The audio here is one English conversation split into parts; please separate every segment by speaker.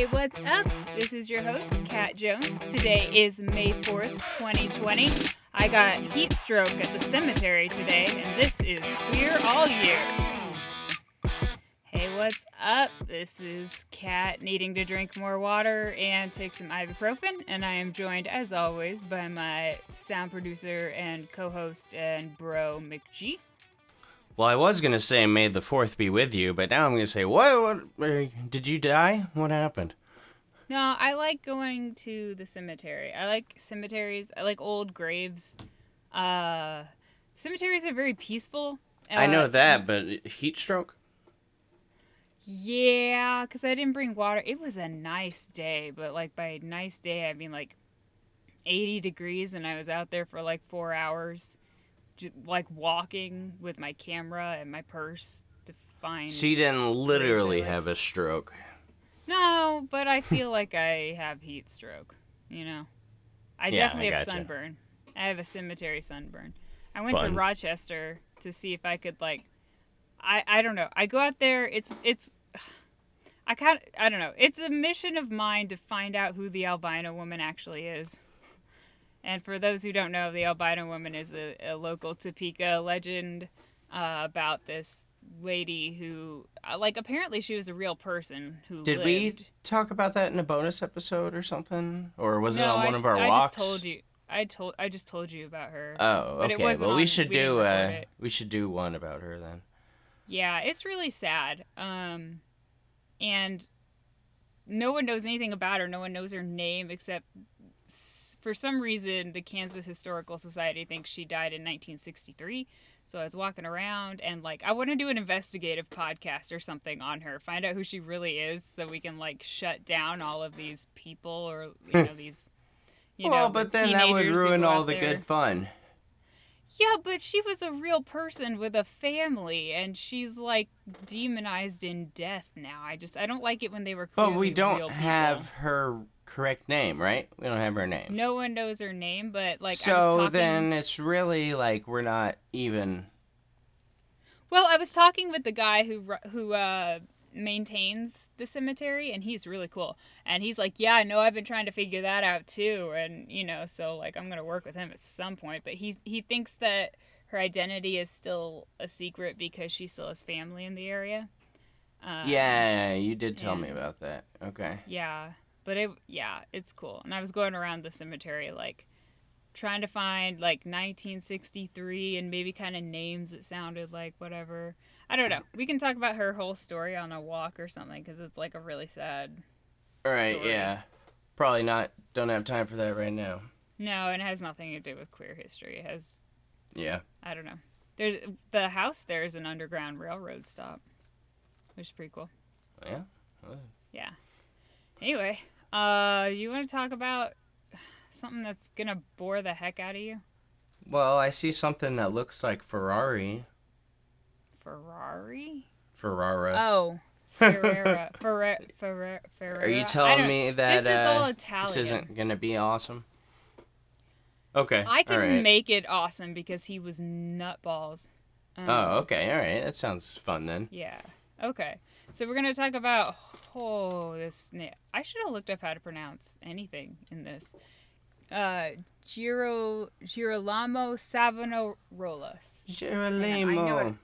Speaker 1: Hey, what's up? This is your host, Cat Jones. Today is May 4th, 2020. I got heat stroke at the cemetery today, and this is Queer All Year. Hey, what's up? This is Cat needing to drink more water and take some ibuprofen, and I am joined, as always, by my sound producer and co host and bro, McG.
Speaker 2: Well, I was gonna say "May the Fourth be with you," but now I'm gonna say, "What? what uh, did you die? What happened?"
Speaker 1: No, I like going to the cemetery. I like cemeteries. I like old graves. Uh, cemeteries are very peaceful.
Speaker 2: I know
Speaker 1: Uh,
Speaker 2: that, but heat stroke.
Speaker 1: Yeah, because I didn't bring water. It was a nice day, but like by nice day, I mean like 80 degrees, and I was out there for like four hours, j- like walking with my camera and my purse to find.
Speaker 2: She didn't literally have a stroke.
Speaker 1: No, but I feel like I have heat stroke. You know, I
Speaker 2: Yeah,
Speaker 1: definitely
Speaker 2: I
Speaker 1: have
Speaker 2: gotcha.
Speaker 1: sunburn. I have a cemetery sunburn. I went
Speaker 2: Fun.
Speaker 1: to Rochester to see if I could like, I I don't know. I go out there. It's it's. I kind of I don't know. It's a mission of mine to find out who the albino woman actually is. And for those who don't know, the albino woman is a, a local Topeka legend uh, about this lady who, uh, like, apparently she was a real person who
Speaker 2: Did we talk about that in a bonus episode or something, or was it
Speaker 1: no,
Speaker 2: on one of our
Speaker 1: I
Speaker 2: walks?
Speaker 1: I just told you. I told. I just told you about her.
Speaker 2: Oh,
Speaker 1: it
Speaker 2: okay. Well, we
Speaker 1: on-
Speaker 2: should
Speaker 1: we
Speaker 2: do uh, we should do one about her then.
Speaker 1: Yeah, it's really sad. Um, and no one knows anything about her. No one knows her name except for some reason the Kansas Historical Society thinks she died in 1963. So I was walking around and like I want to do an investigative podcast or something on her, find out who she really is, so we can like shut down all of these people or you know these. You
Speaker 2: well,
Speaker 1: know,
Speaker 2: but
Speaker 1: the
Speaker 2: then that would ruin all the
Speaker 1: there.
Speaker 2: good fun.
Speaker 1: Yeah, but she was a real person with a family, and she's like demonized in death now. I just I don't like it when they were.
Speaker 2: But we don't have her correct name, right? We don't have her name.
Speaker 1: No one knows her name, but like I was
Speaker 2: so
Speaker 1: talking.
Speaker 2: then it's really like we're not even.
Speaker 1: Well, I was talking with the guy who who uh, maintains the cemetery, and he's really cool. And he's like, "Yeah, I know. I've been trying to figure that out too, and you know, so like I'm gonna work with him at some point." But he he thinks that her identity is still a secret because she still has family in the area. Um,
Speaker 2: yeah, you did tell me about that. Okay.
Speaker 1: Yeah, but it yeah, it's cool. And I was going around the cemetery like trying to find like 1963 and maybe kind of names that sounded like whatever. I don't know. We can talk about her whole story on a walk or something cuz it's like a really sad.
Speaker 2: All right.
Speaker 1: story.
Speaker 2: Yeah. Probably not. Don't have time for that right now.
Speaker 1: No, and it has nothing to do with queer history. It has
Speaker 2: Yeah.
Speaker 1: I don't know. There's the house there is an underground railroad stop. Which is pretty cool.
Speaker 2: Yeah.
Speaker 1: Yeah. Anyway, uh you want to talk about something that's to bore the heck out of you?
Speaker 2: Well, I see something that looks like Ferrari.
Speaker 1: Ferrari?
Speaker 2: Ferrara.
Speaker 1: Oh, Ferrera. Ferre, Ferre, Ferrera.
Speaker 2: Are you telling me that
Speaker 1: this is all
Speaker 2: uh,
Speaker 1: Italian?
Speaker 2: this isn't gonna be awesome? Okay.
Speaker 1: I can
Speaker 2: all right.
Speaker 1: make it awesome because he was nutballs. Um,
Speaker 2: Oh, okay. All right. That sounds fun then.
Speaker 1: Yeah. Okay. So we're gonna talk about oh this. na- I should have looked up how to pronounce anything in this. Uh, Giro Girolamo Savonarolas.
Speaker 2: Geronimo.
Speaker 1: it.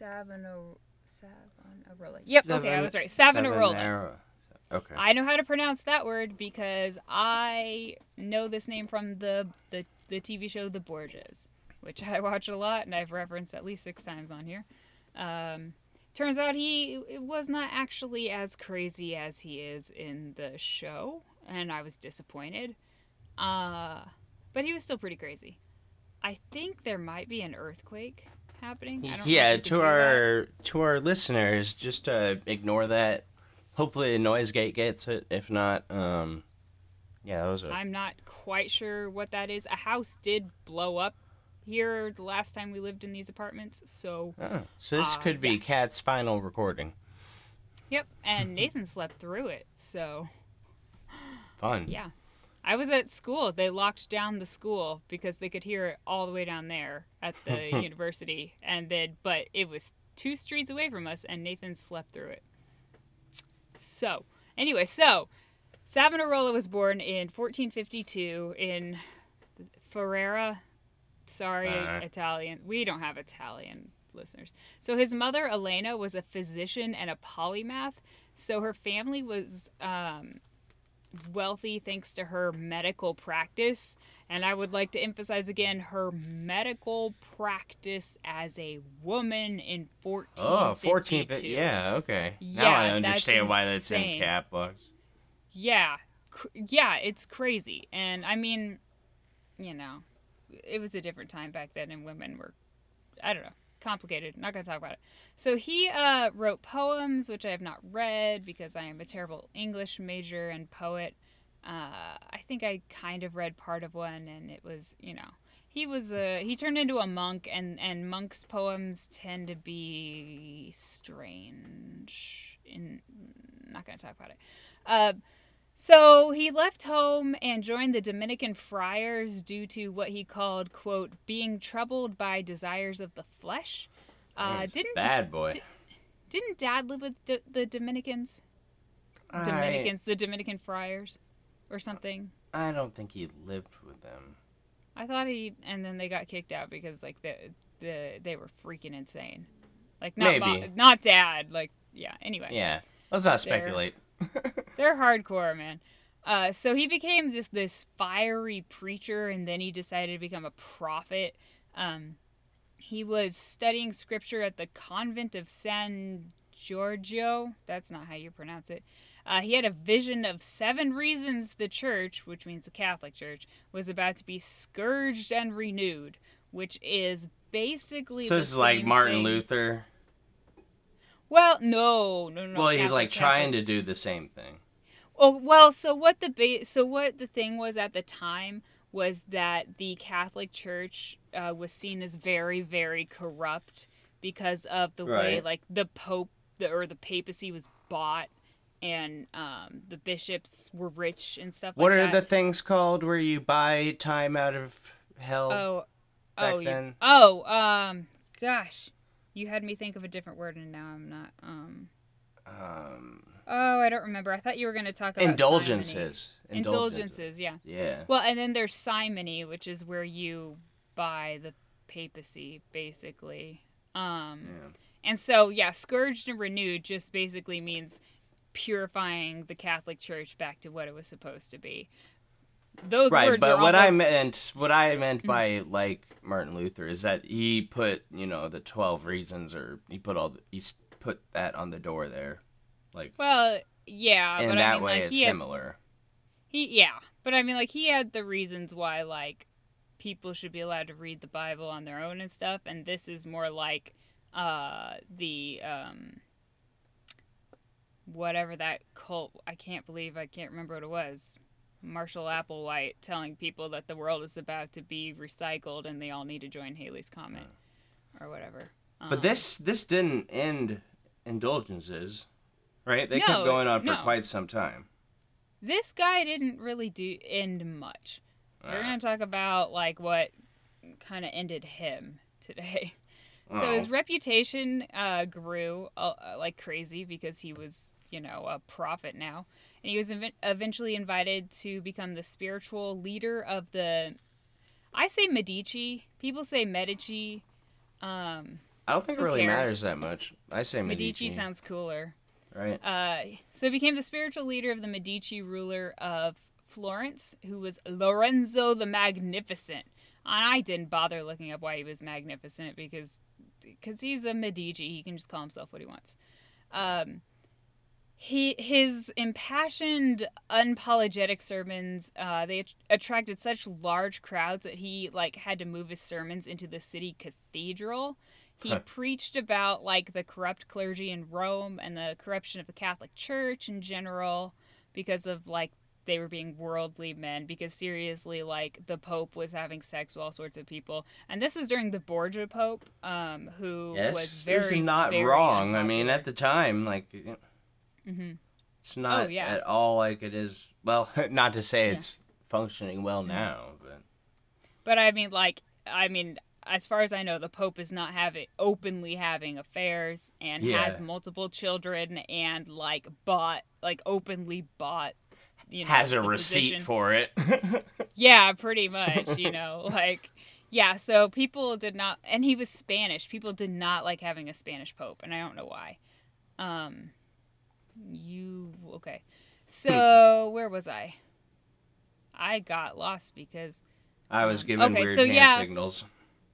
Speaker 1: Savano Savonarola. Yep. okay, I was right. Savonarola.
Speaker 2: Savanaro. Okay.
Speaker 1: I know how to pronounce that word because I know this name from the the, the TV show The Borgias, which I watch a lot and I've referenced at least six times on here. Um, turns out he was not actually as crazy as he is in the show, and I was disappointed. Uh, but he was still pretty crazy. I think there might be an earthquake happening. I don't
Speaker 2: yeah, to our to our listeners, just uh, ignore that. Hopefully, Noise Gate gets it. If not, um, yeah, those are.
Speaker 1: I'm not quite sure what that is. A house did blow up here the last time we lived in these apartments. So,
Speaker 2: Oh, so this
Speaker 1: uh,
Speaker 2: could be
Speaker 1: yeah.
Speaker 2: Cat's final recording.
Speaker 1: yep. And Nathan slept through it. So,
Speaker 2: Fun.
Speaker 1: yeah. I was at school. They locked down the school because they could hear it all the way down there at the university. And then, but it was two streets away from us, and Nathan slept through it. So, Anyway, so Savonarola was born in 1452 in Ferrara. Sorry,
Speaker 2: Uh.
Speaker 1: Italian. We don't have Italian listeners. So his mother Elena was a physician and a polymath. So her family was um, wealthy thanks to her medical practice. And I would like to emphasize again her medical practice as a woman in 1452.
Speaker 2: Oh, 14 fi- Yeah, okay. now
Speaker 1: Yeah,
Speaker 2: I
Speaker 1: that's
Speaker 2: understand why that's in cap locks.
Speaker 1: Yeah. Yeah, it's crazy. And I mean, you know, it was a different time back then and women were I don't know, complicated. Not going to talk about it. So he uh, wrote poems which I have not read because I am a terrible English major and poet. Uh, I think I kind of read part of one and it was, you know, he was a he turned into a monk and and monks poems tend to be strange in not going to talk about it. Uh, so he left home and joined the Dominican friars due to what he called, quote, being troubled by desires of the flesh. Uh,
Speaker 2: Nice.
Speaker 1: didn't
Speaker 2: Bad boy.
Speaker 1: di- didn't Dad live with D- the Dominicans?
Speaker 2: I,
Speaker 1: Dominicans, the Dominican friars, or something.
Speaker 2: I don't think he lived with them.
Speaker 1: I thought he, and then they got kicked out because like the the they were freaking insane. Like not mo-
Speaker 2: Maybe.
Speaker 1: not Dad. Like yeah. Anyway.
Speaker 2: Yeah. Let's not
Speaker 1: There.
Speaker 2: speculate.
Speaker 1: They're hardcore, man. Uh, so he became just this fiery preacher, and then he decided to become a prophet. Um, he was studying scripture at the convent of San Giorgio. That's not how you pronounce it. Uh, he had a vision of seven reasons the church, which means the Catholic Church, was about to be scourged and renewed, which is basically
Speaker 2: so this is like Martin
Speaker 1: thing.
Speaker 2: Luther.
Speaker 1: Well, no, no, no.
Speaker 2: well, he's like trying to do the same thing.
Speaker 1: Oh well, so what the ba- so what the thing was at the time was that the Catholic Church uh, was seen as very very corrupt because of the way like the Pope the, or the papacy was bought and um, the bishops were rich and stuff.
Speaker 2: What
Speaker 1: like
Speaker 2: are
Speaker 1: that.
Speaker 2: the things called where you buy time out of hell?
Speaker 1: oh
Speaker 2: back
Speaker 1: oh you- oh um gosh you had me think of a different word and now I'm not um
Speaker 2: Um,
Speaker 1: oh I don't remember I thought you were going to talk about simony.
Speaker 2: indulgences.
Speaker 1: indulgences yeah
Speaker 2: Yeah.
Speaker 1: Well, and then there's simony, which is where you buy the papacy, basically. Um,
Speaker 2: Yeah.
Speaker 1: And so, yeah, scourged and renewed just basically means purifying the Catholic Church back to what it was supposed to be. Those
Speaker 2: Right,
Speaker 1: words
Speaker 2: but what I meant, what I meant
Speaker 1: Mm.
Speaker 2: by like Martin Luther is that he put, you know, the twelve reasons, or he put all, the, he put that on the door there, like
Speaker 1: Well, yeah,
Speaker 2: in
Speaker 1: but
Speaker 2: that
Speaker 1: I mean,
Speaker 2: way
Speaker 1: like,
Speaker 2: it's
Speaker 1: had,
Speaker 2: similar.
Speaker 1: he yeah, but I mean, like he had the reasons why like people should be allowed to read the Bible on their own and stuff, and this is more like uh the um whatever that cult I can't believe I can't remember what it was. Marshall Applewhite telling people that the world is about to be recycled and they all need to join Halley's Comet or whatever.
Speaker 2: But
Speaker 1: Um,
Speaker 2: this this didn't end indulgences, right? They kept going on for
Speaker 1: no.
Speaker 2: quite some time.
Speaker 1: this guy didn't really do end much. We're
Speaker 2: Uh,
Speaker 1: gonna talk about like what kind of ended him today. So his
Speaker 2: oh.
Speaker 1: reputation uh, grew uh, uh, like crazy because he was, you know, a prophet now, and he was inv- eventually invited to become the spiritual leader of the. I say Medici. People say Medici. Um,
Speaker 2: I don't think it really
Speaker 1: cares?
Speaker 2: matters that much. I say
Speaker 1: Medici,
Speaker 2: Medici,
Speaker 1: sounds cooler.
Speaker 2: right?
Speaker 1: Uh, so he became the spiritual leader of the Medici ruler of Florence, who was Lorenzo the Magnificent. And I didn't bother looking up why he was magnificent because because he's a Medici, he can just call himself what he wants. Um, he his impassioned, unapologetic sermons uh, they attracted such large crowds that he like had to move his sermons into the city cathedral. He
Speaker 2: Huh.
Speaker 1: preached about like the corrupt clergy in Rome and the corruption of the Catholic Church in general because of like they were being worldly men because seriously like the pope was having sex with all sorts of people and this was during the borgia pope um who
Speaker 2: yes,
Speaker 1: was very
Speaker 2: this is not
Speaker 1: very
Speaker 2: wrong. I mean, at the time, like, you-
Speaker 1: hmm
Speaker 2: it's not
Speaker 1: Oh, yeah.
Speaker 2: at all like it is. Well, not to say
Speaker 1: Yeah.
Speaker 2: it's functioning well
Speaker 1: Mhm.
Speaker 2: now, but
Speaker 1: But I mean, like, I mean, as far as I know, the Pope is not having openly having affairs and has multiple children and like bought like openly bought. You know,
Speaker 2: Has a receipt
Speaker 1: position.
Speaker 2: for it.
Speaker 1: Yeah, pretty much, you know, like yeah, so people did not and he was Spanish. People did not like having a Spanish pope, and I don't know why. Um you okay. So, where was I? I got lost because
Speaker 2: I was given
Speaker 1: Okay,
Speaker 2: weird
Speaker 1: so
Speaker 2: hand
Speaker 1: yeah.
Speaker 2: signals.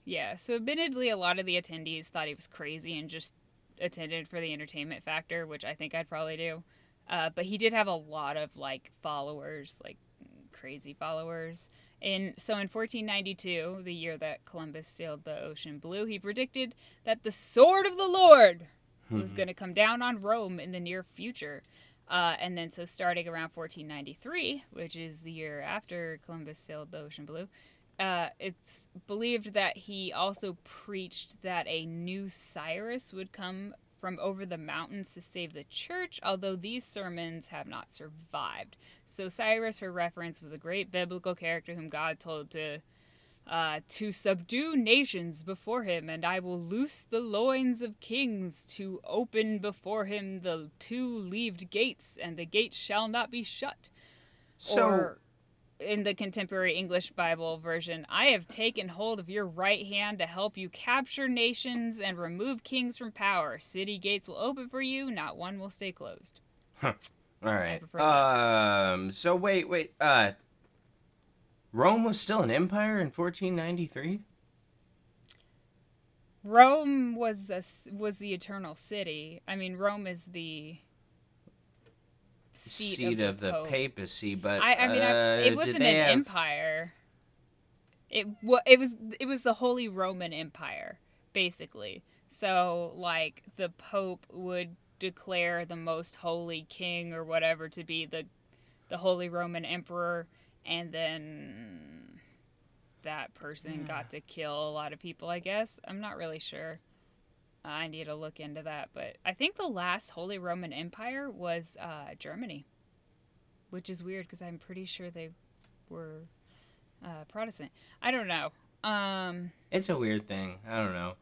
Speaker 1: yeah, so admittedly a lot of the attendees thought he was crazy and just attended for the entertainment factor, which I think I'd probably do. Uh, but he did have a lot of like followers, like crazy followers. And so in 1492, the year that Columbus sailed the ocean blue, he predicted that the sword of the Lord was going to come down on Rome in the near future. Uh, and then, so starting around 1493, which is the year after Columbus sailed the ocean blue, uh, it's believed that he also preached that a new Cyrus would come from over the mountains to save the church, although these sermons have not survived. So, Cyrus, for reference, was a great biblical character whom God told to uh, to subdue nations before him, and I will loose the loins of kings to open before him the two leaved gates, and the gates shall not be shut.
Speaker 2: So
Speaker 1: or in the contemporary English Bible version, I have taken hold of your right hand to help you capture nations and remove kings from power. City gates will open for you, not one will stay closed.
Speaker 2: all right. Um. So wait, wait. Uh. Rome was still an empire in 1493.
Speaker 1: Rome was a, was the eternal city. I mean, Rome is the seat,
Speaker 2: Seat of the, papacy, but
Speaker 1: I, I mean,
Speaker 2: uh,
Speaker 1: it wasn't an
Speaker 2: have-
Speaker 1: empire. It it was it was the Holy Roman Empire, basically. So like the Pope would declare the most holy king or whatever to be the the Holy Roman Emperor, and then that person got to kill a lot of people. I guess I'm not really sure. I need to look into that, but I think the last Holy Roman Empire was uh, Germany which is weird because I'm pretty sure they were uh, Protestant. I don't know. Um,
Speaker 2: It's a weird thing. I don't know.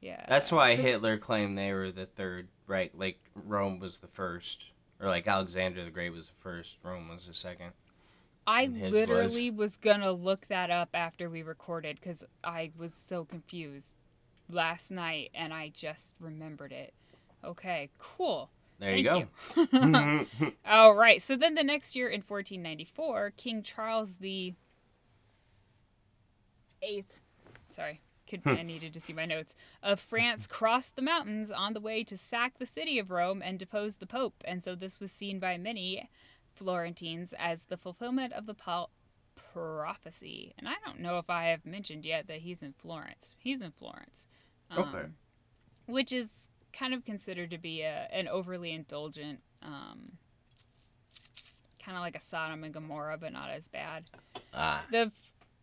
Speaker 1: yeah.
Speaker 2: That's why
Speaker 1: So-
Speaker 2: Hitler claimed they were the third, right? Like Rome was the first, or like Alexander the Great was the first. Rome was the second.
Speaker 1: I literally was gonna look that up after we recorded because I was so confused last night and I just remembered it. Okay, cool.
Speaker 2: There you
Speaker 1: Thank
Speaker 2: go.
Speaker 1: you. All right. So then the next year in 1494, King Charles the Eighth, sorry, could, hmm. I needed to see my notes, of France crossed the mountains on the way to sack the city of Rome and depose the Pope. And so this was seen by many Florentines as the fulfillment of the prophecy. And I don't know if I have mentioned yet that he's in Florence. He's in Florence.
Speaker 2: Okay.
Speaker 1: Which is kind of considered to be a, an overly indulgent, um, kind of like a Sodom and Gomorrah, but not as bad.
Speaker 2: ah,
Speaker 1: The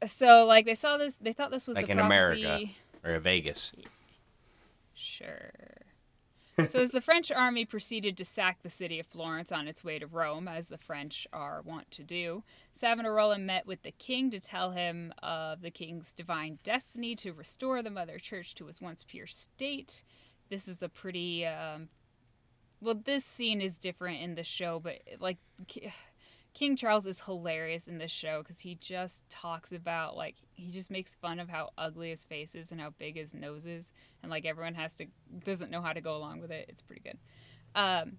Speaker 1: so like they saw this, they thought this was
Speaker 2: Like
Speaker 1: the
Speaker 2: in
Speaker 1: prophecy.
Speaker 2: America. or a Vegas.
Speaker 1: Sure. So as the French army proceeded to sack the city of Florence on its way to Rome, as the French are wont to do, Savonarola met with the king to tell him of the king's divine destiny to restore the mother church to its once pure state. This is a pretty um, well. This scene is different in the show, but like King Charles is hilarious in this show because he just talks about like he just makes fun of how ugly his face is and how big his nose is, and like everyone has to doesn't know how to go along with it. It's pretty good. Um,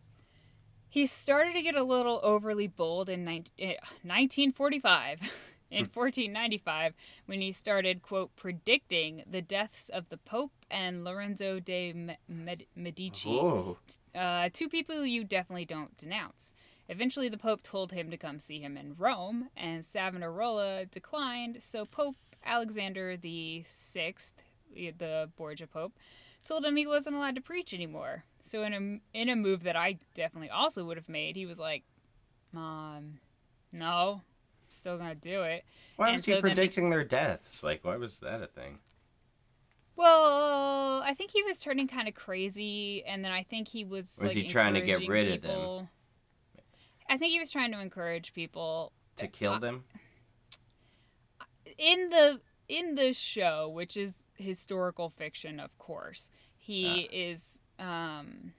Speaker 1: he started to get a little overly bold in 19, eh, 1945. In 1495, when he started, quote, predicting the deaths of the Pope and Lorenzo de Medici,
Speaker 2: Whoa.
Speaker 1: uh, two people you definitely don't denounce. Eventually, the Pope told him to come see him in Rome, and Savonarola declined. So Pope Alexander the Sixth, the Borgia Pope, told him he wasn't allowed to preach anymore. So in a in a move that I definitely also would have made, he was like, "Um, no, still gonna do it."
Speaker 2: Why
Speaker 1: And
Speaker 2: was
Speaker 1: so
Speaker 2: he predicting their deaths? Like, why was that a thing?
Speaker 1: Well, I think he was turning kind of crazy, and then I think he was.
Speaker 2: Was
Speaker 1: like,
Speaker 2: he trying to get rid of them?
Speaker 1: I think he was trying to encourage people
Speaker 2: To kill
Speaker 1: Uh,
Speaker 2: them?
Speaker 1: in the in the show, which is historical fiction, of course. He is um,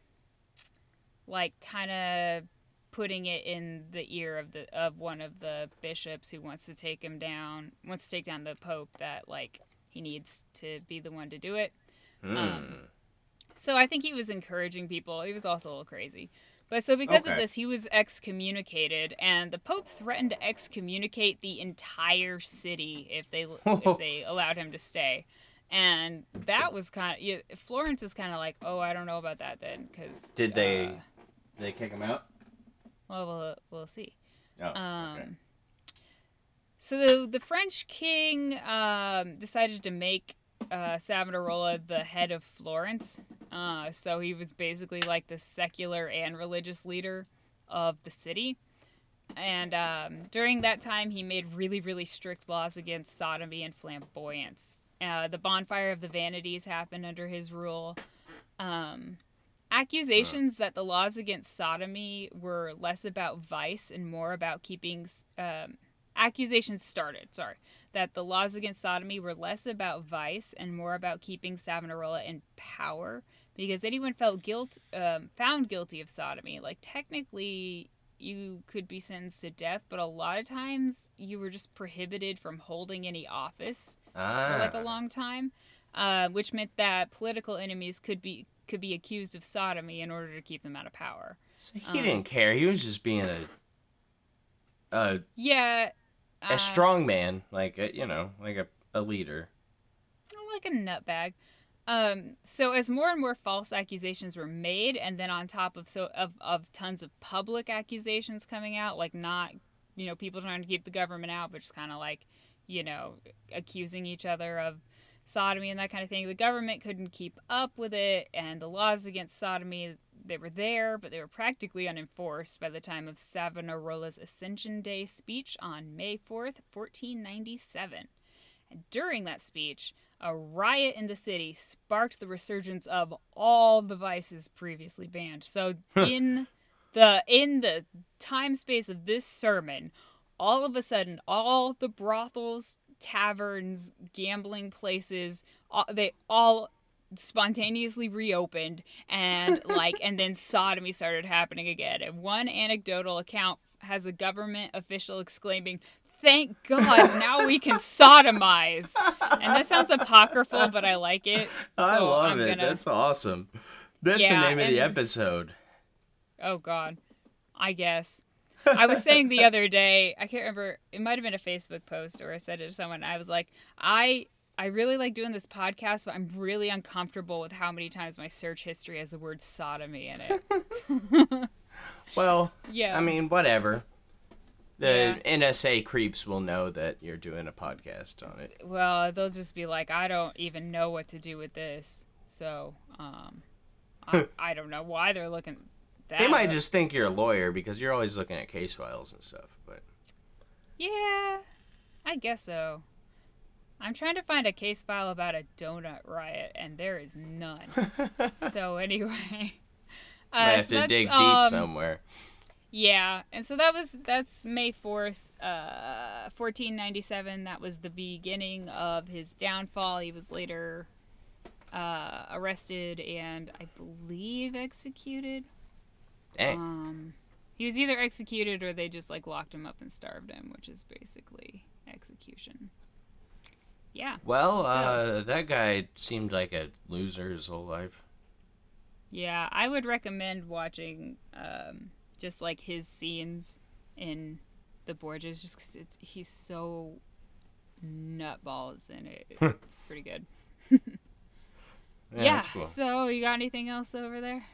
Speaker 1: like kind of putting it in the ear of the of one of the bishops who wants to take him down, wants to take down the pope. That like he needs to be the one to do it.
Speaker 2: Hmm.
Speaker 1: Um, So I think he was encouraging people. He was also a little crazy. But so because of this, he was excommunicated, and the Pope threatened to excommunicate the entire city if they if they allowed him to stay. And that was kind of yeah, Florence was kind of like, oh, I don't know about that then, because
Speaker 2: Did they- they kick him out?
Speaker 1: well, we'll we'll see.
Speaker 2: Oh,
Speaker 1: Um,
Speaker 2: okay.
Speaker 1: So the, the French king um, decided to make uh, Savonarola the head of Florence. Uh, so he was basically like the secular and religious leader of the city. And um, during that time, he made really, really strict laws against sodomy and flamboyance. Uh, the bonfire of the vanities happened under his rule. Um, accusations that the laws against sodomy were less about vice and more about keeping um, accusations started sorry that the laws against sodomy were less about vice and more about keeping savonarola in power because anyone felt guilt um, found guilty of sodomy like technically you could be sentenced to death but a lot of times you were just prohibited from holding any office
Speaker 2: ah.
Speaker 1: for like a long time, uh, which meant that political enemies could be could be accused of sodomy in order to keep them out of power.
Speaker 2: So he
Speaker 1: um,
Speaker 2: didn't care. He was just being a a,
Speaker 1: Yeah,
Speaker 2: a
Speaker 1: uh,
Speaker 2: strong man, like a, you know, like a, a leader.
Speaker 1: like a nutbag. Um, so as more and more false accusations were made, and then on top of so of, of tons of public accusations coming out, like not you know people trying to keep the government out, but just kind of like you know accusing each other of sodomy and that kind of thing. The government couldn't keep up with it, and the laws against sodomy they were there, but they were practically unenforced by the time of Savonarola's Ascension Day speech on May fourth, fourteen ninety seven. And during that speech, a riot in the city sparked the resurgence of all the vices previously banned. So in the in the time space of this sermon, all of a sudden all the brothels, taverns, gambling places, all, they all spontaneously reopened and like and then sodomy started happening again. And one anecdotal account has a government official exclaiming Thank God, now we can sodomize. And that sounds apocryphal, but I like it.
Speaker 2: I love
Speaker 1: I'm
Speaker 2: it.
Speaker 1: gonna-
Speaker 2: That's awesome. That's
Speaker 1: Yeah,
Speaker 2: the name of the episode.
Speaker 1: Oh God, I guess. I was saying the other day, I can't remember. It might have been a Facebook post, or I said it to someone. I was like, I I really like doing this podcast, but I'm really uncomfortable with how many times my search history has the word sodomy in it.
Speaker 2: Well,
Speaker 1: yeah.
Speaker 2: I mean, whatever. The
Speaker 1: Yeah.
Speaker 2: NSA creeps will know that you're doing a podcast on it.
Speaker 1: well, they'll just be like, I don't even know what to do with this. So, um, I, I don't know why they're looking. That
Speaker 2: They might
Speaker 1: up.
Speaker 2: just think you're a lawyer because you're always looking at case files and stuff. But
Speaker 1: Yeah, I guess so. I'm trying to find a case file about a donut riot, and there is none. so anyway, uh,
Speaker 2: I have
Speaker 1: so
Speaker 2: to dig deep
Speaker 1: um,
Speaker 2: somewhere.
Speaker 1: Yeah, and so that was that's May fourth, uh, fourteen ninety seven. That was the beginning of his downfall. He was later uh, arrested and I believe executed.
Speaker 2: Dang.
Speaker 1: Um, he was either executed or they just like locked him up and starved him, which is basically execution. Yeah,
Speaker 2: well,
Speaker 1: so-
Speaker 2: uh, that guy seemed like a loser his whole life.
Speaker 1: yeah. I would recommend watching um, just like his scenes in the Borgias, just because it's he's so nutballs in it. It's pretty good. Yeah.
Speaker 2: that's cool.
Speaker 1: So you got anything else over there?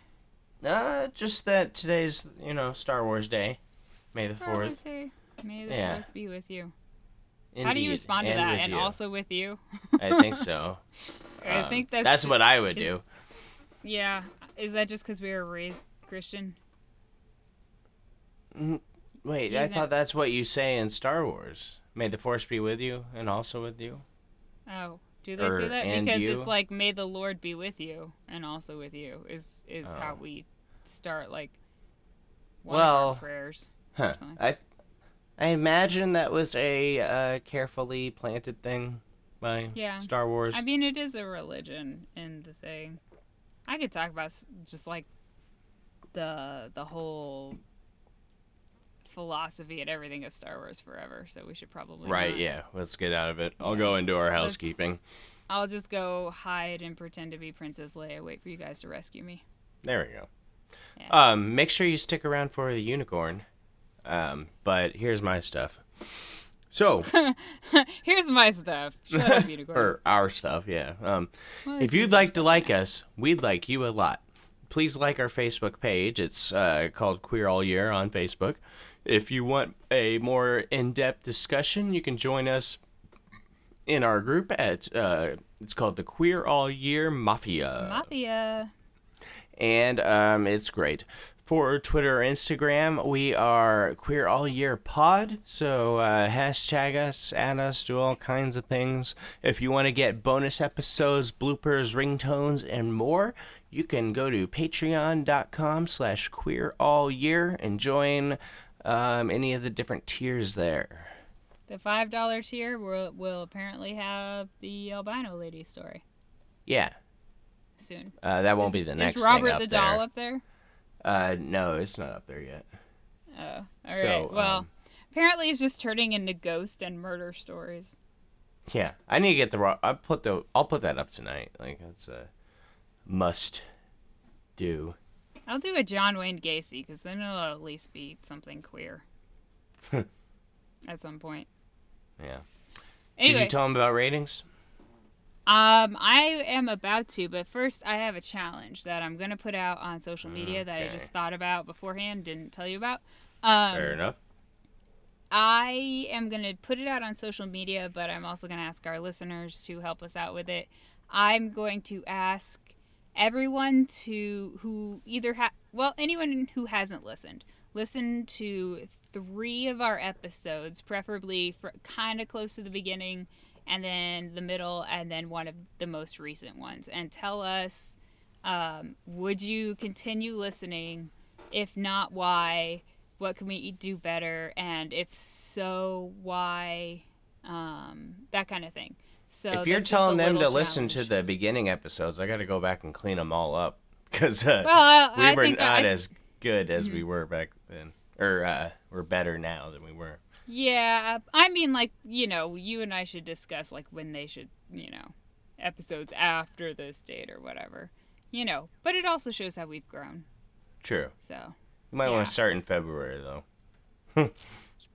Speaker 2: Uh, just that today's, you know, Star Wars Day, May the fourth.
Speaker 1: May the
Speaker 2: Yeah.
Speaker 1: fourth be with you. How do you respond to that? And also with you?
Speaker 2: I think so.
Speaker 1: I
Speaker 2: Um,
Speaker 1: think that's
Speaker 2: that's what I would
Speaker 1: is-
Speaker 2: do.
Speaker 1: Yeah. Is that just because we were raised Christian?
Speaker 2: Mm, Wait,
Speaker 1: You
Speaker 2: I thought that's what you say in Star Wars. May the Force be with you, and also with you.
Speaker 1: Oh, do they
Speaker 2: Or,
Speaker 1: say that? Because
Speaker 2: you?
Speaker 1: it's like, "May the Lord be with you," and also with you is is how
Speaker 2: Oh.
Speaker 1: we start like one
Speaker 2: Well,
Speaker 1: prayers.
Speaker 2: Huh. I, I imagine that was a uh, carefully planted thing. by
Speaker 1: Yeah.
Speaker 2: Star Wars.
Speaker 1: I mean, it is a religion in the thing. I could talk about just like the the whole philosophy and everything of Star Wars forever. So we should probably
Speaker 2: right,
Speaker 1: not.
Speaker 2: yeah. Let's get out of it. I'll
Speaker 1: Yeah.
Speaker 2: go into our
Speaker 1: Let's-
Speaker 2: housekeeping.
Speaker 1: I'll just go hide and pretend to be Princess Leia. Wait for you guys to rescue me.
Speaker 2: There we go.
Speaker 1: Yeah.
Speaker 2: Um, make sure you stick around for the unicorn. Um, but here's my stuff. So,
Speaker 1: Here's my stuff. Shut up, unicorn.
Speaker 2: or our stuff, yeah. Um,
Speaker 1: Well,
Speaker 2: if you'd like to like us, we'd like you a lot. Please like our Facebook page. It's uh, called Queer All Year on Facebook. If you want a more in-depth discussion, you can join us in our group at uh, it's called the Queer All Year Mafia.
Speaker 1: Mafia.
Speaker 2: and um, it's great. For Twitter or Instagram, we are Queer All Year Pod. So uh, hashtag us, add us, do all kinds of things. If you want to get bonus episodes, bloopers, ringtones, and more, you can go to patreon.com slash queer all year and join um, any of the different tiers there.
Speaker 1: The five dollar tier will will apparently have the albino lady story
Speaker 2: Yeah,
Speaker 1: soon.
Speaker 2: uh, that won't be the next
Speaker 1: Is Robert the
Speaker 2: there.
Speaker 1: doll up there?
Speaker 2: Uh, no, it's not up there yet.
Speaker 1: Oh, all right.
Speaker 2: So,
Speaker 1: well,
Speaker 2: um,
Speaker 1: apparently it's just turning into ghost and murder stories.
Speaker 2: Yeah, I need to get the raw. I put the. I'll put that up tonight. Like that's a must do.
Speaker 1: I'll do a John Wayne Gacy because then it'll at least be something queer at some point.
Speaker 2: Yeah.
Speaker 1: Anyway,
Speaker 2: Did you tell him about ratings?
Speaker 1: Um, I am about to, but first I have a challenge that I'm gonna put out on social media that I just thought about beforehand, didn't tell you about. Um,
Speaker 2: Fair enough.
Speaker 1: I am going to put it out on social media, but I'm also going to ask our listeners to help us out with it. I'm going to ask everyone to who either ha well anyone who hasn't listened listen to three of our episodes preferably kind of close to the beginning and then the middle and then one of the most recent ones. And tell us um, would you continue listening? If not why? What can we do better? And if so why? Um, that kind of thing. So
Speaker 2: if you're telling them to
Speaker 1: little
Speaker 2: listen to the beginning episodes, I got to go back and clean them all up because uh,
Speaker 1: well I,
Speaker 2: we
Speaker 1: I
Speaker 2: were not
Speaker 1: I, Mm-hmm.
Speaker 2: as good as we were back then, or uh, we're better now than we were.
Speaker 1: Yeah i mean like you know you and i should discuss like when they should you know episodes after this date or whatever you know but it also shows how we've grown
Speaker 2: True.
Speaker 1: so
Speaker 2: You might
Speaker 1: Yeah.
Speaker 2: want to start in February though.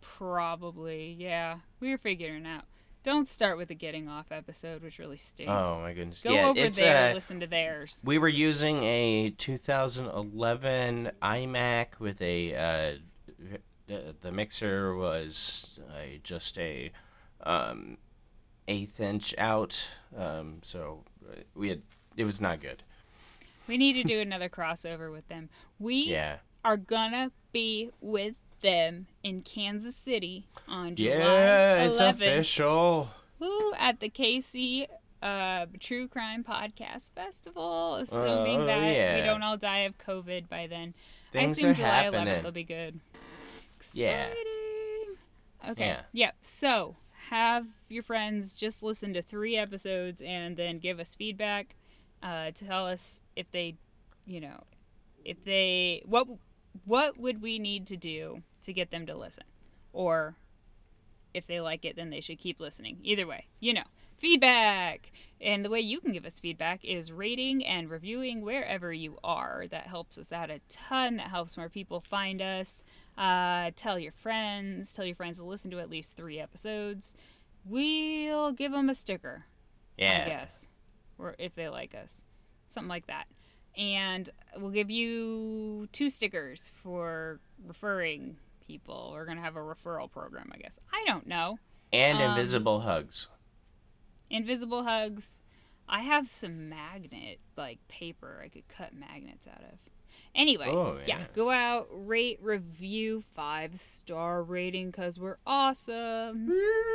Speaker 1: probably yeah we're figuring out don't start with the getting off episode which really stinks
Speaker 2: Oh my goodness.
Speaker 1: go
Speaker 2: yeah,
Speaker 1: over there
Speaker 2: uh,
Speaker 1: and listen to theirs
Speaker 2: We were using a 2011 iMac with a uh, the, the mixer was uh, just a um, eighth inch out, um, so uh, we had it was not good.
Speaker 1: we need to do another crossover with them we
Speaker 2: Yeah,
Speaker 1: are gonna be with them in Kansas City on July
Speaker 2: yeah, it's
Speaker 1: 11th.
Speaker 2: official.
Speaker 1: Woo, at the KC uh, True Crime Podcast Festival, assuming
Speaker 2: Oh,
Speaker 1: that we don't all die of COVID by then.
Speaker 2: Things
Speaker 1: I assume July
Speaker 2: happening.
Speaker 1: 11th will be good.
Speaker 2: Yeah.
Speaker 1: Okay.
Speaker 2: Yeah.
Speaker 1: Yep. So have your friends just listen to three episodes and then give us feedback. Uh, to tell us if they, you know, if they what what would we need to do to get them to listen, or if they like it, then they should keep listening. Either way, you know, feedback. And the way you can give us feedback is rating and reviewing wherever you are. That helps us out a ton. That helps more people find us. Uh, tell your friends. Tell your friends to listen to at least three episodes. We'll give them a sticker.
Speaker 2: Yeah.
Speaker 1: I guess, or if they like us, something like that. And we'll give you two stickers for referring people. We're gonna have a referral program, I guess. I don't know.
Speaker 2: and
Speaker 1: um,
Speaker 2: invisible hugs.
Speaker 1: Invisible hugs. I have some magnet like paper I could cut magnets out of. Anyway,
Speaker 2: Oh,
Speaker 1: yeah.
Speaker 2: yeah.
Speaker 1: go out, rate, review, five star rating because we're awesome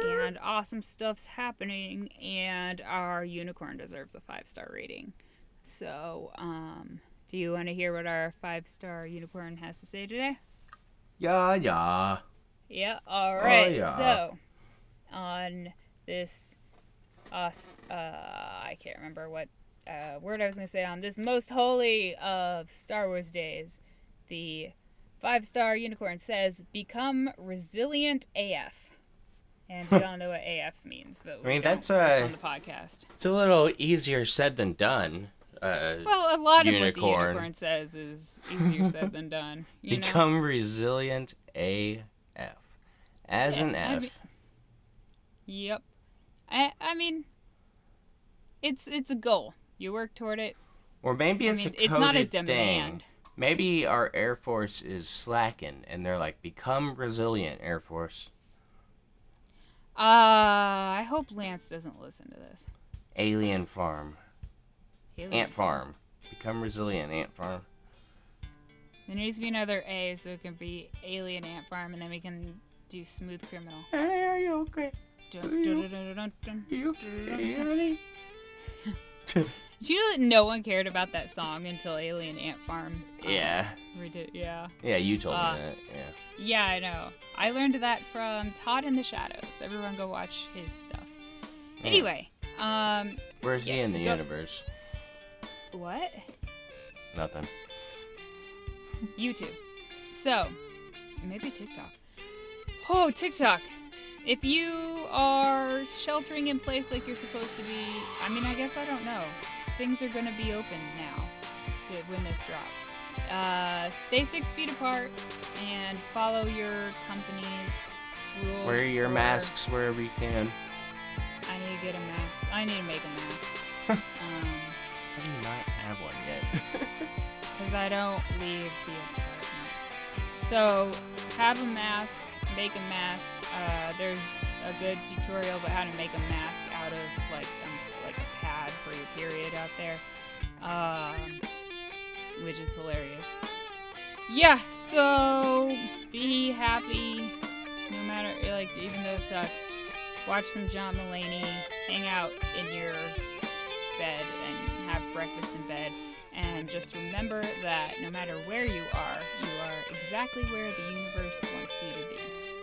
Speaker 1: and awesome stuff's happening, and our unicorn deserves a five star rating. So, um, do you want to hear what our five star unicorn has to say today?
Speaker 2: Yeah, yeah.
Speaker 1: Yeah, all right.
Speaker 2: yeah.
Speaker 1: So, on this us. Uh, I can't remember what uh, word I was gonna say on this most holy of Star Wars days. The five star unicorn says, "Become resilient AF." And we all know what AF means, but
Speaker 2: I mean, that's, uh,
Speaker 1: on the podcast.
Speaker 2: It's a little easier said than done. Uh,
Speaker 1: Well, a lot of what the
Speaker 2: unicorn.
Speaker 1: unicorn says is easier said than done. You know?
Speaker 2: become resilient AF. As
Speaker 1: Yeah,
Speaker 2: an
Speaker 1: I
Speaker 2: F.
Speaker 1: mean- Yep. I I mean, it's it's a goal. You work toward it.
Speaker 2: or maybe
Speaker 1: I
Speaker 2: it's
Speaker 1: mean,
Speaker 2: a
Speaker 1: it's not a demand.
Speaker 2: thing. Maybe our Air Force is slacking and they're like, become resilient, Air Force.
Speaker 1: Uh, I hope Lance doesn't listen to this.
Speaker 2: Alien Farm.
Speaker 1: Alien.
Speaker 2: Ant Farm. Become resilient, Ant Farm.
Speaker 1: There needs to be another A so it can be Alien Ant Farm, and then we can do Smooth Criminal.
Speaker 2: Honey, are you okay?
Speaker 1: Did you know that no one cared about that song until Alien Ant Farm? uh,
Speaker 2: yeah.
Speaker 1: redid- yeah.
Speaker 2: Yeah, you told
Speaker 1: Uh,
Speaker 2: me that. Yeah.
Speaker 1: Yeah, I know. I learned that from Todd in the Shadows. Everyone go watch his stuff. Anyway, um,
Speaker 2: Where's he in the
Speaker 1: go-
Speaker 2: universe?
Speaker 1: what?
Speaker 2: Nothing.
Speaker 1: YouTube. So, maybe TikTok. Oh, TikTok. If you are sheltering in place like you're supposed to be, I mean, I guess I don't know. Things are going to be open now when this drops. Uh, stay six feet apart and follow your company's rules.
Speaker 2: Wear your
Speaker 1: for-
Speaker 2: masks wherever you can.
Speaker 1: I need to get a mask. I need to make a mask. um,
Speaker 2: I do not have one yet.
Speaker 1: because I don't leave the apartment. So have a mask, make a mask. Uh, there's a good tutorial about how to make a mask out of like um, like a pad for your period out there, um, which is hilarious. Yeah, so be happy, no matter like even though it sucks. Watch some John Mulaney, hang out in your bed breakfast in bed. And just remember that no matter where you are, you are exactly where the universe wants you to be.